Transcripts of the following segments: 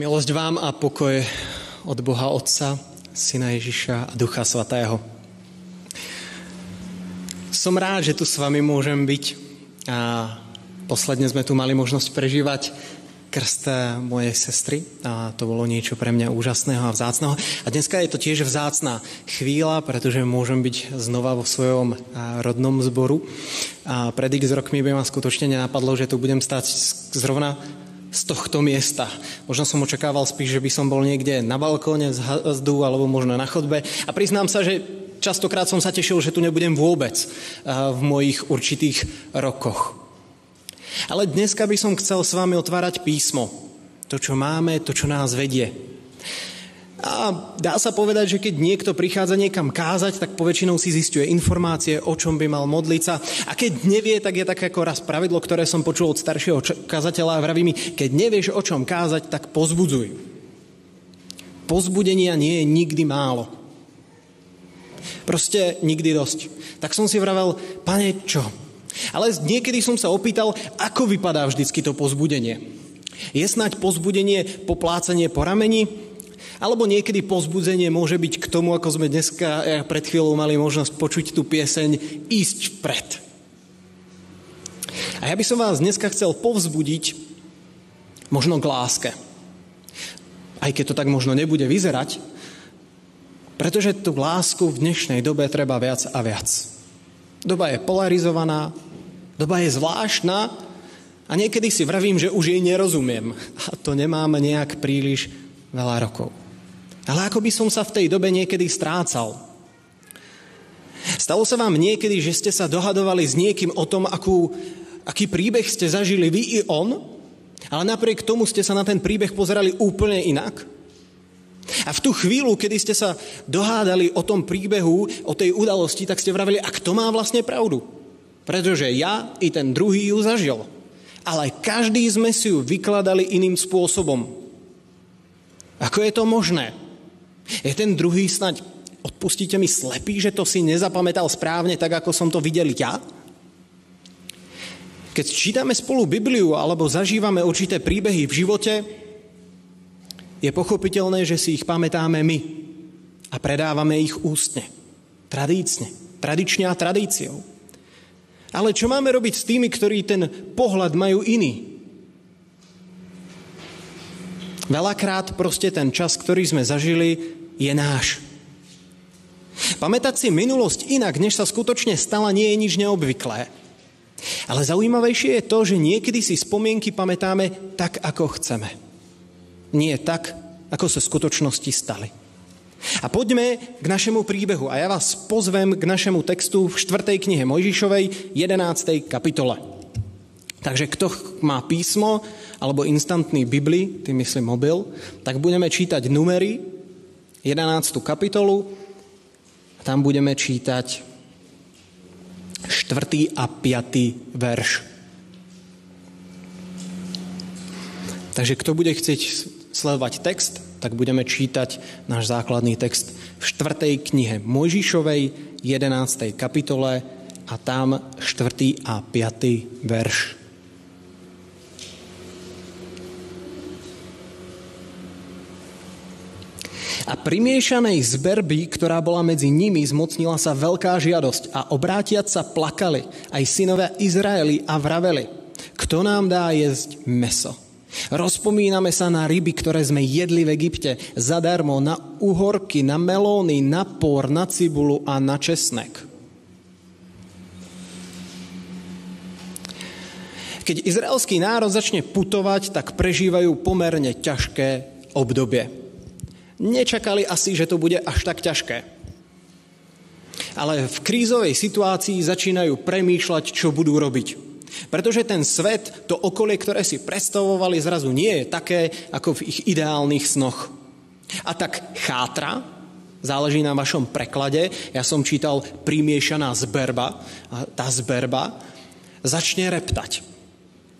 Milosť vám a pokoj od Boha Otca, Syna Ježiša a Ducha Svatého. Som rád, že tu s vami môžem byť a posledne sme tu mali možnosť prežívať krst mojej sestry a to bolo niečo pre mňa úžasného a vzácného. A dneska je to tiež vzácná chvíľa, pretože môžem byť znova vo svojom rodnom zboru. A pred x rokmi by ma skutočne nenapadlo, že tu budem stať zrovna z tohto miesta. Možno som očakával spíš, že by som bol niekde na balkóne z hazdu alebo možno na chodbe. A priznám sa, že častokrát som sa tešil, že tu nebudem vôbec v mojich určitých rokoch. Ale dneska by som chcel s vami otvárať písmo. To, čo máme, to, čo nás vedie. A dá sa povedať, že keď niekto prichádza niekam kázať, tak poväčšinou si zistuje informácie, o čom by mal modliť sa. A keď nevie, tak je také ako raz pravidlo, ktoré som počul od staršieho kazateľa a vraví mi, keď nevieš, o čom kázať, tak pozbudzuj. Pozbudenia nie je nikdy málo. Proste nikdy dosť. Tak som si vravel, pane, čo? Ale niekedy som sa opýtal, ako vypadá vždycky to pozbudenie. Je snať pozbudenie poplácanie po rameni? Alebo niekedy pozbudzenie môže byť k tomu, ako sme dneska ja pred chvíľou mali možnosť počuť tú pieseň, ísť vpred. A ja by som vás dneska chcel povzbudiť možno k láske. Aj keď to tak možno nebude vyzerať, pretože tú lásku v dnešnej dobe treba viac a viac. Doba je polarizovaná, doba je zvláštna a niekedy si vravím, že už jej nerozumiem. A to nemáme nejak príliš veľa rokov. Ale ako by som sa v tej dobe niekedy strácal. Stalo sa vám niekedy, že ste sa dohadovali s niekým o tom, akú, aký príbeh ste zažili vy i on, ale napriek tomu ste sa na ten príbeh pozerali úplne inak? A v tú chvíľu, kedy ste sa dohádali o tom príbehu, o tej udalosti, tak ste vravili, a kto má vlastne pravdu? Pretože ja i ten druhý ju zažil. Ale každý sme si ju vykladali iným spôsobom. Ako je to možné? Je ten druhý snať, odpustíte mi, slepý, že to si nezapamätal správne tak, ako som to videl ja? Keď čítame spolu Bibliu alebo zažívame určité príbehy v živote, je pochopiteľné, že si ich pamätáme my a predávame ich ústne, tradícne, tradične a tradíciou. Ale čo máme robiť s tými, ktorí ten pohľad majú iný? Veľakrát proste ten čas, ktorý sme zažili, je náš. Pamätať si minulosť inak, než sa skutočne stala, nie je nič neobvyklé. Ale zaujímavejšie je to, že niekedy si spomienky pamätáme tak, ako chceme. Nie tak, ako sa skutočnosti stali. A poďme k našemu príbehu. A ja vás pozvem k našemu textu v 4. knihe Mojžišovej, 11. kapitole. Takže kto má písmo alebo instantný Bibli, tým myslím mobil, tak budeme čítať numery 11. kapitolu. Tam budeme čítať 4. a 5. verš. Takže kto bude chcieť sledovať text, tak budeme čítať náš základný text v 4. knihe Mojžišovej 11. kapitole a tam 4. a 5. verš. A primiešanej zberby, ktorá bola medzi nimi, zmocnila sa veľká žiadosť a obrátiať sa plakali aj synovia Izraeli a vraveli, kto nám dá jesť meso? Rozpomíname sa na ryby, ktoré sme jedli v Egypte, zadarmo, na uhorky, na melóny, na pór, na cibulu a na česnek. Keď izraelský národ začne putovať, tak prežívajú pomerne ťažké obdobie. Nečakali asi, že to bude až tak ťažké. Ale v krízovej situácii začínajú premýšľať, čo budú robiť. Pretože ten svet, to okolie, ktoré si predstavovali, zrazu nie je také, ako v ich ideálnych snoch. A tak chátra, záleží na vašom preklade, ja som čítal primiešaná zberba, a tá zberba začne reptať.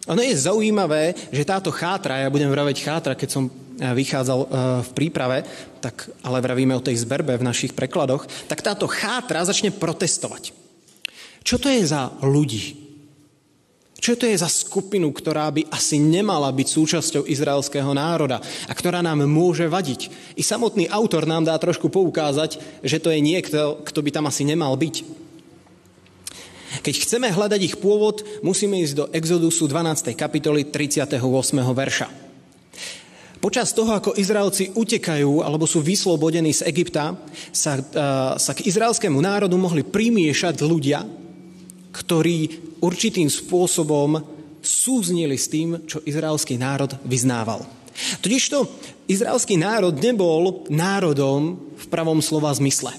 Ono je zaujímavé, že táto chátra, ja budem vraveť chátra, keď som vychádzal e, v príprave, tak, ale vravíme o tej zberbe v našich prekladoch, tak táto chátra začne protestovať. Čo to je za ľudí? Čo to je za skupinu, ktorá by asi nemala byť súčasťou izraelského národa a ktorá nám môže vadiť? I samotný autor nám dá trošku poukázať, že to je niekto, kto by tam asi nemal byť. Keď chceme hľadať ich pôvod, musíme ísť do Exodusu 12. kapitoly 38. verša. Počas toho, ako Izraelci utekajú alebo sú vyslobodení z Egypta, sa, uh, sa k izraelskému národu mohli primiešať ľudia, ktorí určitým spôsobom súznili s tým, čo izraelský národ vyznával. Totižto izraelský národ nebol národom v pravom slova zmysle.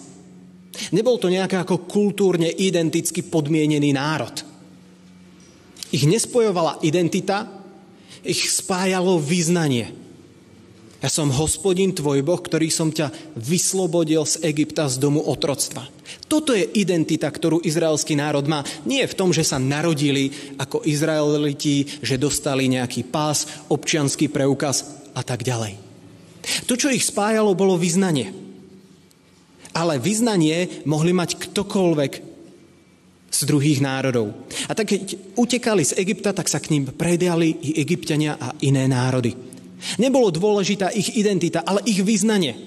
Nebol to nejaký ako kultúrne identicky podmienený národ. Ich nespojovala identita, ich spájalo význanie. Ja som hospodin tvoj Boh, ktorý som ťa vyslobodil z Egypta z domu otroctva. Toto je identita, ktorú izraelský národ má. Nie v tom, že sa narodili ako Izraeliti, že dostali nejaký pás, občianský preukaz a tak ďalej. To, čo ich spájalo, bolo vyznanie. Ale vyznanie mohli mať ktokoľvek z druhých národov. A tak keď utekali z Egypta, tak sa k ním predali i egyptiania a iné národy. Nebolo dôležitá ich identita, ale ich vyznanie.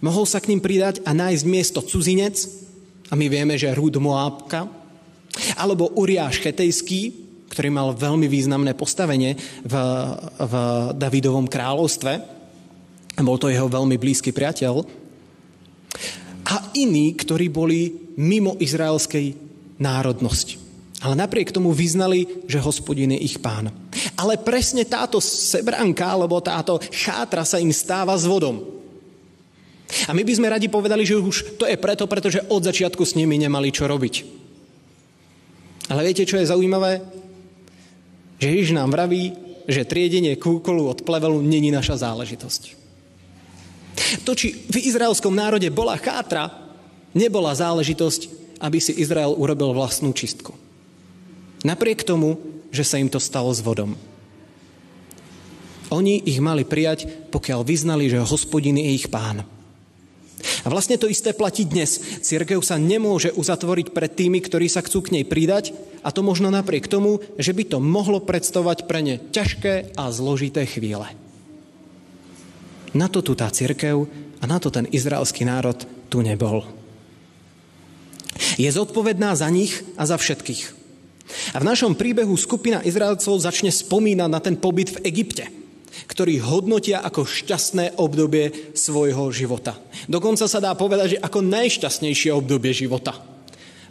Mohol sa k ním pridať a nájsť miesto cudzinec, a my vieme, že Rúd Moábka, alebo Uriáš Chetejský, ktorý mal veľmi významné postavenie v, v Davidovom kráľovstve. Bol to jeho veľmi blízky priateľ. A iní, ktorí boli mimo izraelskej národnosti. Ale napriek tomu vyznali, že hospodin je ich pán. Ale presne táto sebranka, alebo táto chátra sa im stáva s vodom. A my by sme radi povedali, že už to je preto, pretože od začiatku s nimi nemali čo robiť. Ale viete, čo je zaujímavé? Že Ježiš nám vraví, že triedenie kúkolu od plevelu není naša záležitosť. To, či v izraelskom národe bola chátra, nebola záležitosť, aby si Izrael urobil vlastnú čistku. Napriek tomu, že sa im to stalo s vodom. Oni ich mali prijať, pokiaľ vyznali, že hospodin je ich pán. A vlastne to isté platí dnes. Církev sa nemôže uzatvoriť pred tými, ktorí sa chcú k nej pridať, a to možno napriek tomu, že by to mohlo predstavovať pre ne ťažké a zložité chvíle. Na to tu tá církev a na to ten izraelský národ tu nebol. Je zodpovedná za nich a za všetkých. A v našom príbehu skupina Izraelcov začne spomínať na ten pobyt v Egypte – ktorí hodnotia ako šťastné obdobie svojho života. Dokonca sa dá povedať, že ako najšťastnejšie obdobie života.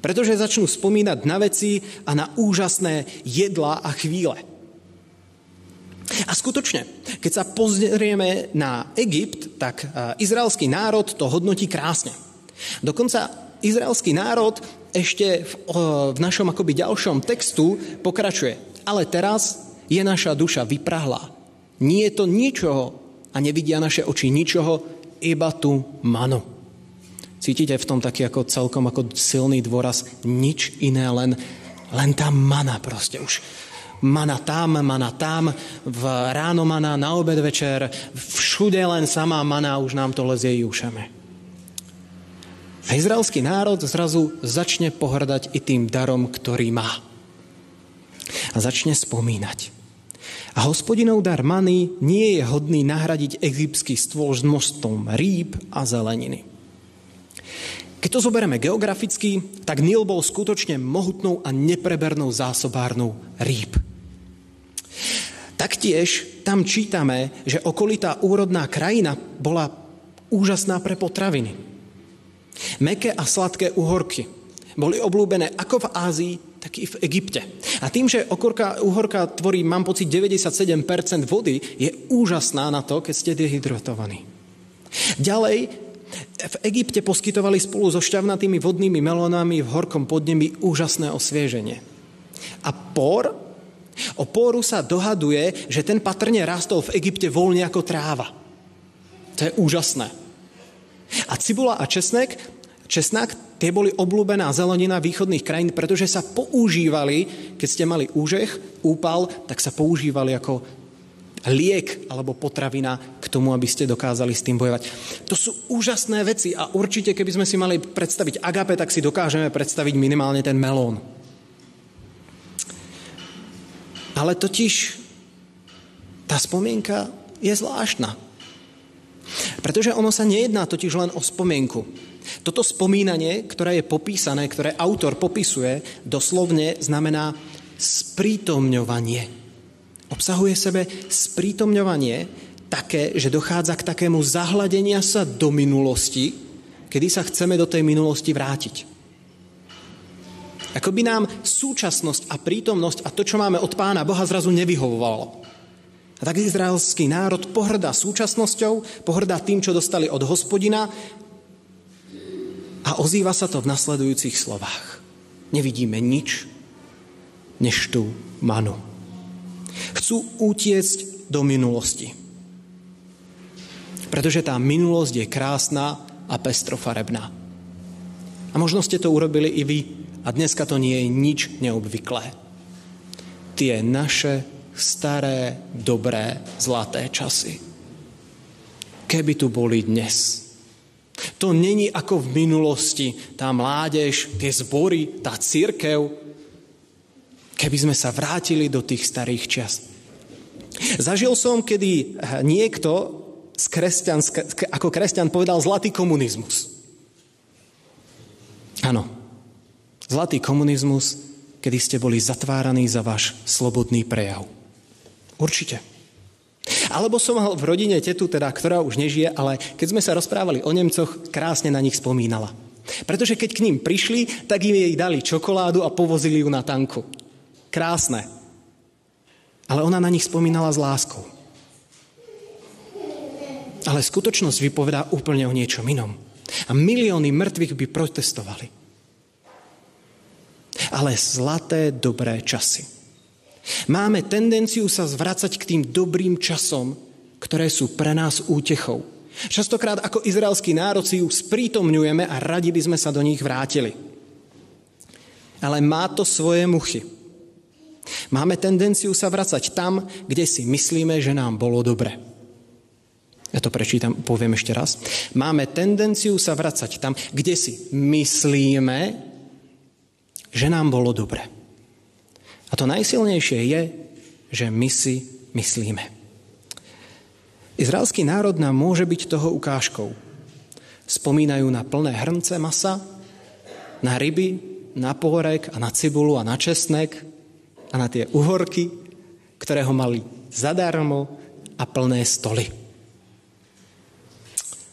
Pretože začnú spomínať na veci a na úžasné jedlá a chvíle. A skutočne, keď sa pozrieme na Egypt, tak eh, izraelský národ to hodnotí krásne. Dokonca izraelský národ ešte v, v našom akoby ďalšom textu pokračuje. Ale teraz je naša duša vyprahlá nie je to ničoho a nevidia naše oči ničoho, iba tú manu. Cítite v tom taký ako celkom ako silný dôraz, nič iné, len, len tá mana proste už. Mana tam, mana tam, v ráno mana, na obed večer, všude len samá mana, už nám to lezie ušami. A izraelský národ zrazu začne pohrdať i tým darom, ktorý má. A začne spomínať. A hospodinov dar many nie je hodný nahradiť egyptský stôl s množstvom rýb a zeleniny. Keď to zoberieme geograficky, tak Nil bol skutočne mohutnou a neprebernou zásobárnou rýb. Taktiež tam čítame, že okolitá úrodná krajina bola úžasná pre potraviny. Meké a sladké uhorky boli oblúbené ako v Ázii, tak i v Egypte. A tým, že okorka, uhorka tvorí, mám pocit, 97% vody, je úžasná na to, keď ste dehydratovaní. Ďalej, v Egypte poskytovali spolu so šťavnatými vodnými melónami v horkom podnebi úžasné osvieženie. A por, o poru sa dohaduje, že ten patrne rastol v Egypte voľne ako tráva. To je úžasné. A cibula a česnek Česnak, tie boli oblúbená zelenina východných krajín, pretože sa používali, keď ste mali úžeh, úpal, tak sa používali ako liek alebo potravina k tomu, aby ste dokázali s tým bojovať. To sú úžasné veci a určite, keby sme si mali predstaviť agape, tak si dokážeme predstaviť minimálne ten melón. Ale totiž tá spomienka je zvláštna. Pretože ono sa nejedná totiž len o spomienku. Toto spomínanie, ktoré je popísané, ktoré autor popisuje, doslovne znamená sprítomňovanie. Obsahuje sebe sprítomňovanie také, že dochádza k takému zahladenia sa do minulosti, kedy sa chceme do tej minulosti vrátiť. Ako by nám súčasnosť a prítomnosť a to, čo máme od pána Boha, zrazu nevyhovovalo. A tak izraelský národ pohrdá súčasnosťou, pohrdá tým, čo dostali od hospodina a ozýva sa to v nasledujúcich slovách. Nevidíme nič, než tú manu. Chcú utiecť do minulosti. Pretože tá minulosť je krásna a pestrofarebná. A možno ste to urobili i vy a dneska to nie je nič neobvyklé. Tie naše staré, dobré, zlaté časy. Keby tu boli dnes. To není ako v minulosti, tá mládež, tie zbory, tá církev. Keby sme sa vrátili do tých starých čas. Zažil som, kedy niekto z kresťan, ako kresťan povedal zlatý komunizmus. Áno, zlatý komunizmus, kedy ste boli zatváraní za váš slobodný prejav. Určite. Alebo som mal v rodine tetu, teda, ktorá už nežije, ale keď sme sa rozprávali o Nemcoch, krásne na nich spomínala. Pretože keď k ním prišli, tak im jej dali čokoládu a povozili ju na tanku. Krásne. Ale ona na nich spomínala s láskou. Ale skutočnosť vypovedá úplne o niečom inom. A milióny mŕtvych by protestovali. Ale zlaté, dobré časy. Máme tendenciu sa zvracať k tým dobrým časom, ktoré sú pre nás útechou. Častokrát ako izraelský národ si ju sprítomňujeme a radi by sme sa do nich vrátili. Ale má to svoje muchy. Máme tendenciu sa vracať tam, kde si myslíme, že nám bolo dobre. Ja to prečítam, poviem ešte raz. Máme tendenciu sa vracať tam, kde si myslíme, že nám bolo dobre. A to najsilnejšie je, že my si myslíme. Izraelský národ nám môže byť toho ukážkou. Spomínajú na plné hrnce masa, na ryby, na pohorek a na cibulu a na česnek a na tie uhorky, ktoré ho mali zadarmo a plné stoly.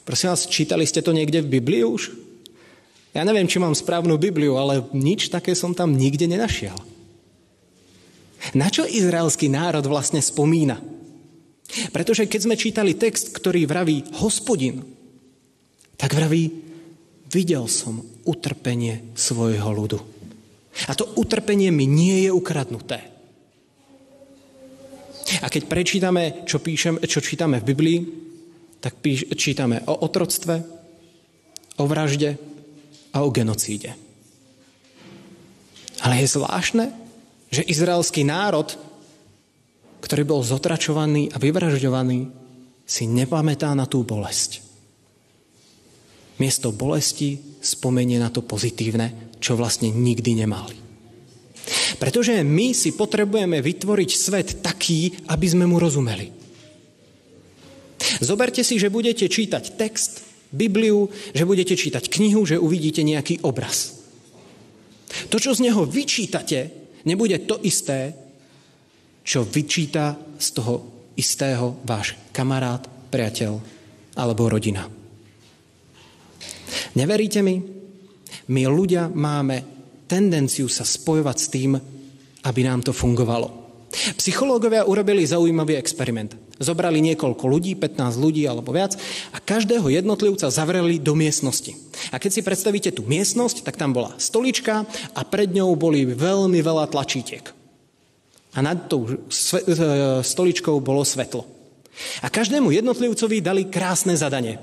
Prosím vás, čítali ste to niekde v Biblii už? Ja neviem, či mám správnu Bibliu, ale nič také som tam nikde nenašiel. Na čo izraelský národ vlastne spomína? Pretože keď sme čítali text, ktorý vraví hospodin, tak vraví, videl som utrpenie svojho ľudu. A to utrpenie mi nie je ukradnuté. A keď prečítame, čo, píšem, čo čítame v Biblii, tak píš, čítame o otroctve, o vražde a o genocíde. Ale je zvláštne, že izraelský národ, ktorý bol zotračovaný a vyvražďovaný, si nepamätá na tú bolesť. Miesto bolesti spomenie na to pozitívne, čo vlastne nikdy nemali. Pretože my si potrebujeme vytvoriť svet taký, aby sme mu rozumeli. Zoberte si, že budete čítať text, Bibliu, že budete čítať knihu, že uvidíte nejaký obraz. To, čo z neho vyčítate, nebude to isté, čo vyčíta z toho istého váš kamarát, priateľ alebo rodina. Neveríte mi? My ľudia máme tendenciu sa spojovať s tým, aby nám to fungovalo. Psychológovia urobili zaujímavý experiment. Zobrali niekoľko ľudí, 15 ľudí alebo viac a každého jednotlivca zavreli do miestnosti. A keď si predstavíte tú miestnosť, tak tam bola stolička a pred ňou boli veľmi veľa tlačítiek. A nad tou e, stoličkou bolo svetlo. A každému jednotlivcovi dali krásne zadanie.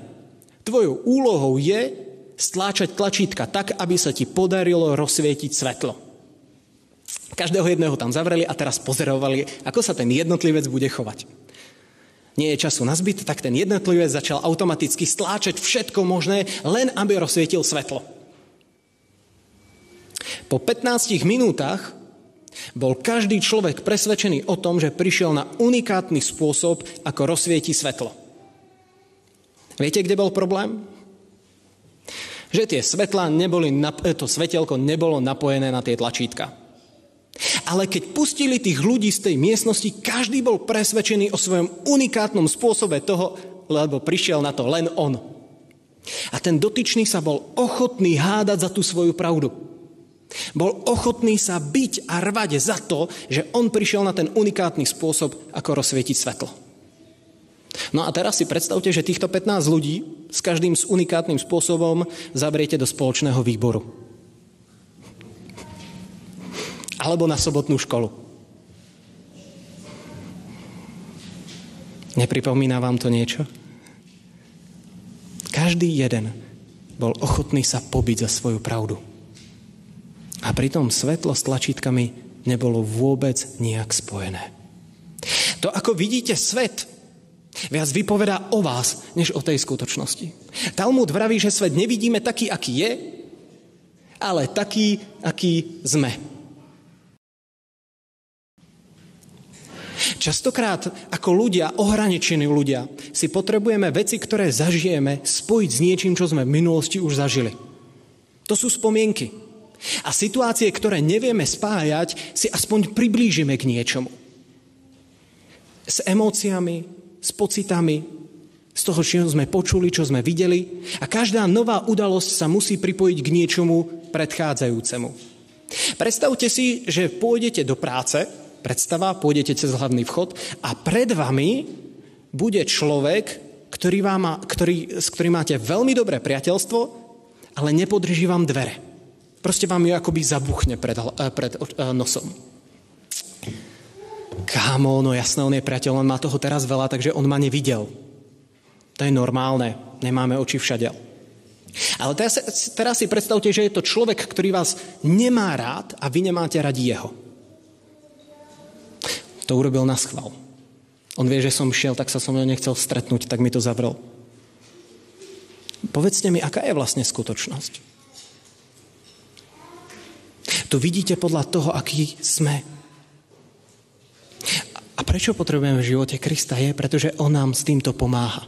Tvojou úlohou je stláčať tlačítka tak, aby sa ti podarilo rozsvietiť svetlo. Každého jedného tam zavreli a teraz pozerovali, ako sa ten jednotlivec bude chovať. Nie je času na zbyt, tak ten jednotlivec začal automaticky stláčať všetko možné, len aby rozsvietil svetlo. Po 15 minútach Bol každý človek presvedčený o tom, že prišiel na unikátny spôsob, ako rozsvieti svetlo. Viete, kde bol problém? Že tie svetlá neboli, to svetelko nebolo napojené na tie tlačítka. Ale keď pustili tých ľudí z tej miestnosti, každý bol presvedčený o svojom unikátnom spôsobe toho, lebo prišiel na to len on. A ten dotyčný sa bol ochotný hádať za tú svoju pravdu. Bol ochotný sa byť a rvať za to, že on prišiel na ten unikátny spôsob, ako rozsvietiť svetlo. No a teraz si predstavte, že týchto 15 ľudí s každým s unikátnym spôsobom zabriete do spoločného výboru. Alebo na sobotnú školu. Nepripomína vám to niečo? Každý jeden bol ochotný sa pobiť za svoju pravdu. A pritom svetlo s tlačítkami nebolo vôbec nejak spojené. To, ako vidíte svet, viac vypovedá o vás, než o tej skutočnosti. Talmud vraví, že svet nevidíme taký, aký je, ale taký, aký sme. Častokrát ako ľudia, ohraničení ľudia, si potrebujeme veci, ktoré zažijeme, spojiť s niečím, čo sme v minulosti už zažili. To sú spomienky. A situácie, ktoré nevieme spájať, si aspoň priblížime k niečomu. S emóciami, s pocitami, z toho, čo sme počuli, čo sme videli. A každá nová udalosť sa musí pripojiť k niečomu predchádzajúcemu. Predstavte si, že pôjdete do práce, predstava, pôjdete cez hlavný vchod a pred vami bude človek, ktorý vám, ktorý, s ktorým máte veľmi dobré priateľstvo, ale nepodrží vám dvere. Proste vám ju akoby zabuchne pred, eh, pred eh, nosom. Kámo, no jasné, on je priateľ, on má toho teraz veľa, takže on ma nevidel. To je normálne, nemáme oči všade. Ale teraz, teraz si predstavte, že je to človek, ktorý vás nemá rád a vy nemáte radi jeho. To urobil na schvál. On vie, že som šiel, tak sa som mnou nechcel stretnúť, tak mi to zavrel. Povedzte mi, aká je vlastne skutočnosť? To vidíte podľa toho, aký sme. A prečo potrebujeme v živote Krista je, pretože On nám s týmto pomáha.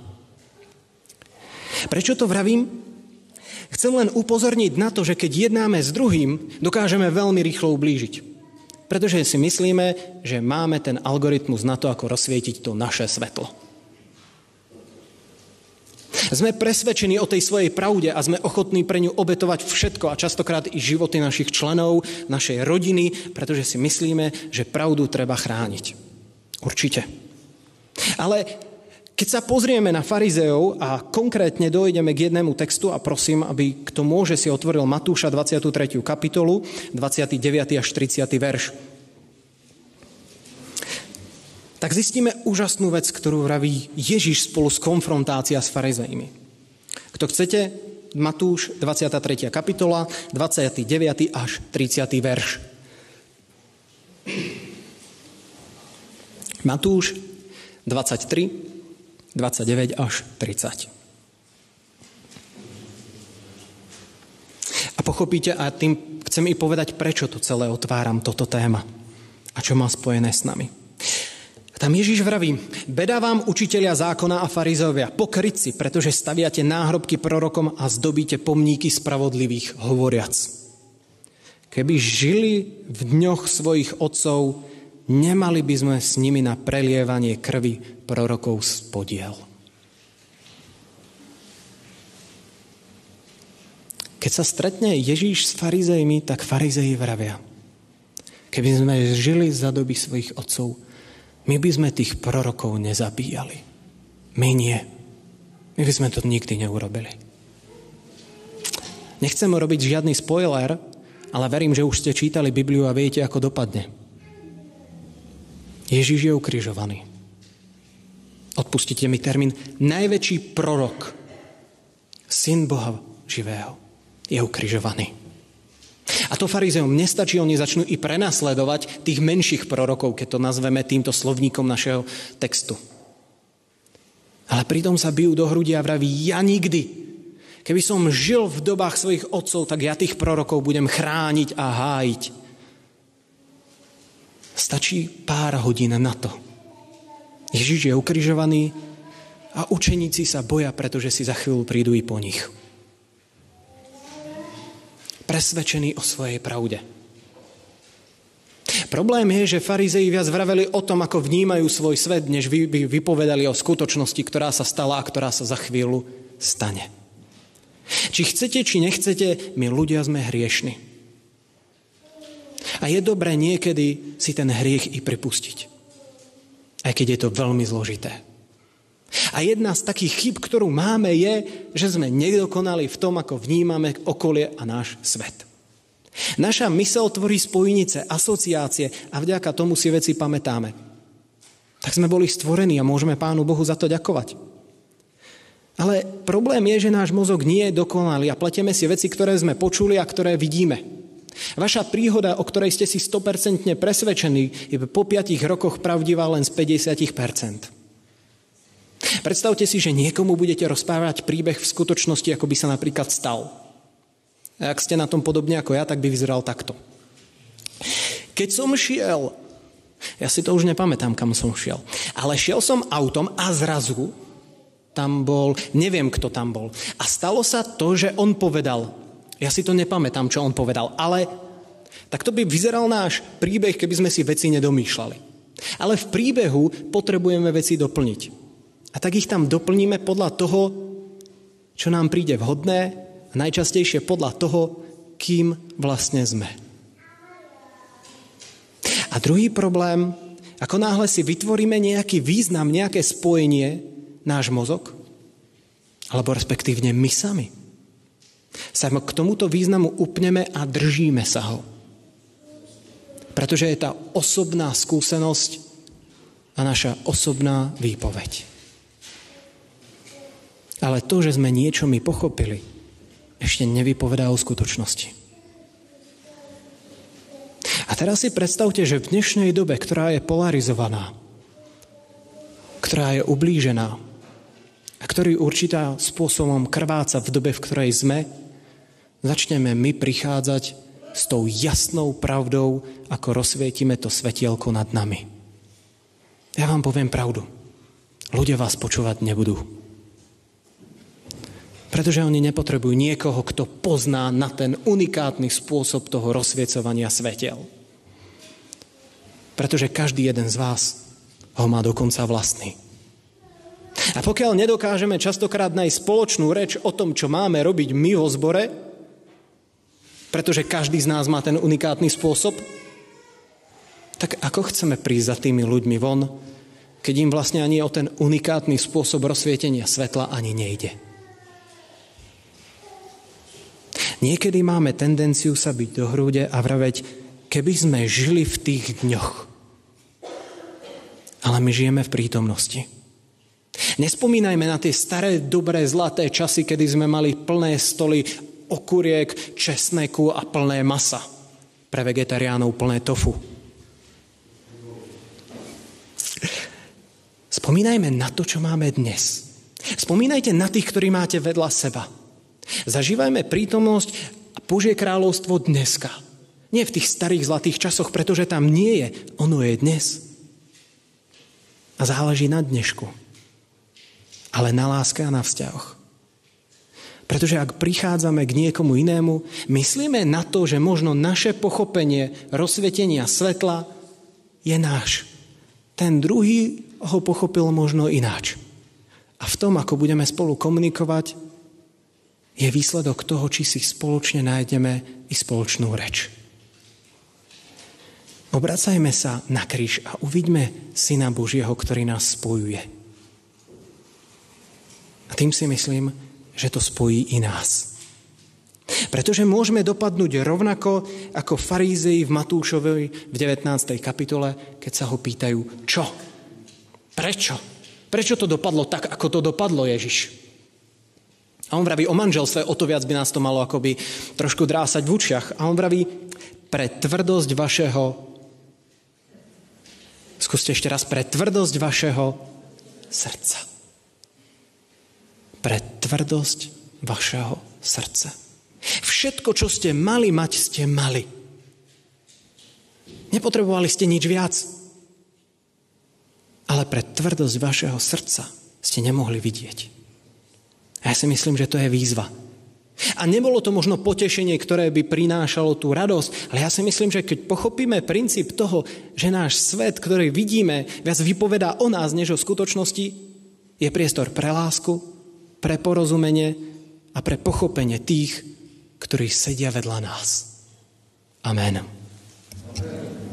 Prečo to vravím? Chcem len upozorniť na to, že keď jednáme s druhým, dokážeme veľmi rýchlo ublížiť. Pretože si myslíme, že máme ten algoritmus na to, ako rozsvietiť to naše svetlo. Sme presvedčení o tej svojej pravde a sme ochotní pre ňu obetovať všetko a častokrát i životy našich členov, našej rodiny, pretože si myslíme, že pravdu treba chrániť. Určite. Ale keď sa pozrieme na farizeov a konkrétne dojdeme k jednému textu a prosím, aby kto môže si otvoril Matúša 23. kapitolu, 29. až 30. verš tak zistíme úžasnú vec, ktorú vraví Ježiš spolu s konfrontácia s farizejmi. Kto chcete, Matúš, 23. kapitola, 29. až 30. verš. Matúš 23, 29 až 30. A pochopíte, a tým chcem i povedať, prečo to celé otváram, toto téma. A čo má spojené s nami. Tam Ježíš vraví, beda vám učiteľia zákona a farizovia, pokryci, pretože staviate náhrobky prorokom a zdobíte pomníky spravodlivých, hovoriac. Keby žili v dňoch svojich otcov, nemali by sme s nimi na prelievanie krvi prorokov spodiel. Keď sa stretne Ježíš s farizejmi, tak farizeji vravia. Keby sme žili za doby svojich otcov, my by sme tých prorokov nezabíjali. My nie. My by sme to nikdy neurobili. Nechcem robiť žiadny spoiler, ale verím, že už ste čítali Bibliu a viete, ako dopadne. Ježiš je ukrižovaný. Odpustite mi termín. Najväčší prorok, syn Boha živého, je ukrižovaný. A to farizeom nestačí, oni začnú i prenasledovať tých menších prorokov, keď to nazveme týmto slovníkom našeho textu. Ale pritom sa bijú do hrudi a vraví, ja nikdy. Keby som žil v dobách svojich otcov, tak ja tých prorokov budem chrániť a hájiť. Stačí pár hodín na to. Ježiš je ukrižovaný a učeníci sa boja, pretože si za chvíľu prídu i po nich. Presvedčení o svojej pravde. Problém je, že farizei viac vraveli o tom, ako vnímajú svoj svet, než by vypovedali o skutočnosti, ktorá sa stala a ktorá sa za chvíľu stane. Či chcete, či nechcete, my ľudia sme hriešni. A je dobré niekedy si ten hriech i pripustiť. Aj keď je to veľmi zložité. A jedna z takých chyb, ktorú máme, je, že sme nedokonali v tom, ako vnímame okolie a náš svet. Naša mysel tvorí spojnice, asociácie a vďaka tomu si veci pamätáme. Tak sme boli stvorení a môžeme Pánu Bohu za to ďakovať. Ale problém je, že náš mozog nie je dokonalý a pletieme si veci, ktoré sme počuli a ktoré vidíme. Vaša príhoda, o ktorej ste si 100% presvedčení, je po 5 rokoch pravdivá len z 50%. Predstavte si, že niekomu budete rozprávať príbeh v skutočnosti, ako by sa napríklad stal. A ak ste na tom podobne ako ja, tak by vyzeral takto. Keď som šiel, ja si to už nepamätám, kam som šiel, ale šiel som autom a zrazu tam bol, neviem, kto tam bol. A stalo sa to, že on povedal, ja si to nepamätám, čo on povedal, ale tak to by vyzeral náš príbeh, keby sme si veci nedomýšľali. Ale v príbehu potrebujeme veci doplniť. A tak ich tam doplníme podľa toho, čo nám príde vhodné a najčastejšie podľa toho, kým vlastne sme. A druhý problém, ako náhle si vytvoríme nejaký význam, nejaké spojenie, náš mozog? Alebo respektívne my sami? Sa k tomuto významu upneme a držíme sa ho. Pretože je tá osobná skúsenosť a naša osobná výpoveď. Ale to, že sme niečo my pochopili, ešte nevypovedá o skutočnosti. A teraz si predstavte, že v dnešnej dobe, ktorá je polarizovaná, ktorá je ublížená, ktorý určitá spôsobom krváca v dobe, v ktorej sme, začneme my prichádzať s tou jasnou pravdou, ako rozsvietime to svetielko nad nami. Ja vám poviem pravdu. Ľudia vás počúvať nebudú. Pretože oni nepotrebujú niekoho, kto pozná na ten unikátny spôsob toho rozsviecovania svetiel. Pretože každý jeden z vás ho má dokonca vlastný. A pokiaľ nedokážeme častokrát nájsť spoločnú reč o tom, čo máme robiť my vo zbore, pretože každý z nás má ten unikátny spôsob, tak ako chceme prísť za tými ľuďmi von, keď im vlastne ani o ten unikátny spôsob rozsvietenia svetla ani nejde. Niekedy máme tendenciu sa byť do hrúde a vraveť, keby sme žili v tých dňoch. Ale my žijeme v prítomnosti. Nespomínajme na tie staré, dobré, zlaté časy, kedy sme mali plné stoly okuriek, česneku a plné masa. Pre vegetariánov plné tofu. Spomínajme na to, čo máme dnes. Spomínajte na tých, ktorí máte vedľa seba. Zažívajme prítomnosť a Božie kráľovstvo dneska. Nie v tých starých zlatých časoch, pretože tam nie je. Ono je dnes. A záleží na dnešku ale na láske a na vzťahoch. Pretože ak prichádzame k niekomu inému, myslíme na to, že možno naše pochopenie rozsvetenia svetla je náš. Ten druhý ho pochopil možno ináč. A v tom, ako budeme spolu komunikovať, je výsledok toho, či si spoločne nájdeme i spoločnú reč. Obracajme sa na kríž a uvidíme Syna Božieho, ktorý nás spojuje. A tým si myslím, že to spojí i nás. Pretože môžeme dopadnúť rovnako ako farízei v Matúšovi v 19. kapitole, keď sa ho pýtajú, čo? Prečo? Prečo to dopadlo tak, ako to dopadlo Ježiš? A on vraví o manželstve, o to viac by nás to malo akoby trošku drásať v učiach. A on vraví, pre tvrdosť vašeho, skúste ešte raz, pre tvrdosť vašeho srdca pre tvrdosť vašeho srdca. Všetko, čo ste mali mať, ste mali. Nepotrebovali ste nič viac. Ale pre tvrdosť vašeho srdca ste nemohli vidieť. A ja si myslím, že to je výzva. A nebolo to možno potešenie, ktoré by prinášalo tú radosť, ale ja si myslím, že keď pochopíme princíp toho, že náš svet, ktorý vidíme, viac vypovedá o nás, než o skutočnosti, je priestor pre lásku, pre porozumenie a pre pochopenie tých, ktorí sedia vedľa nás. Amen. Amen.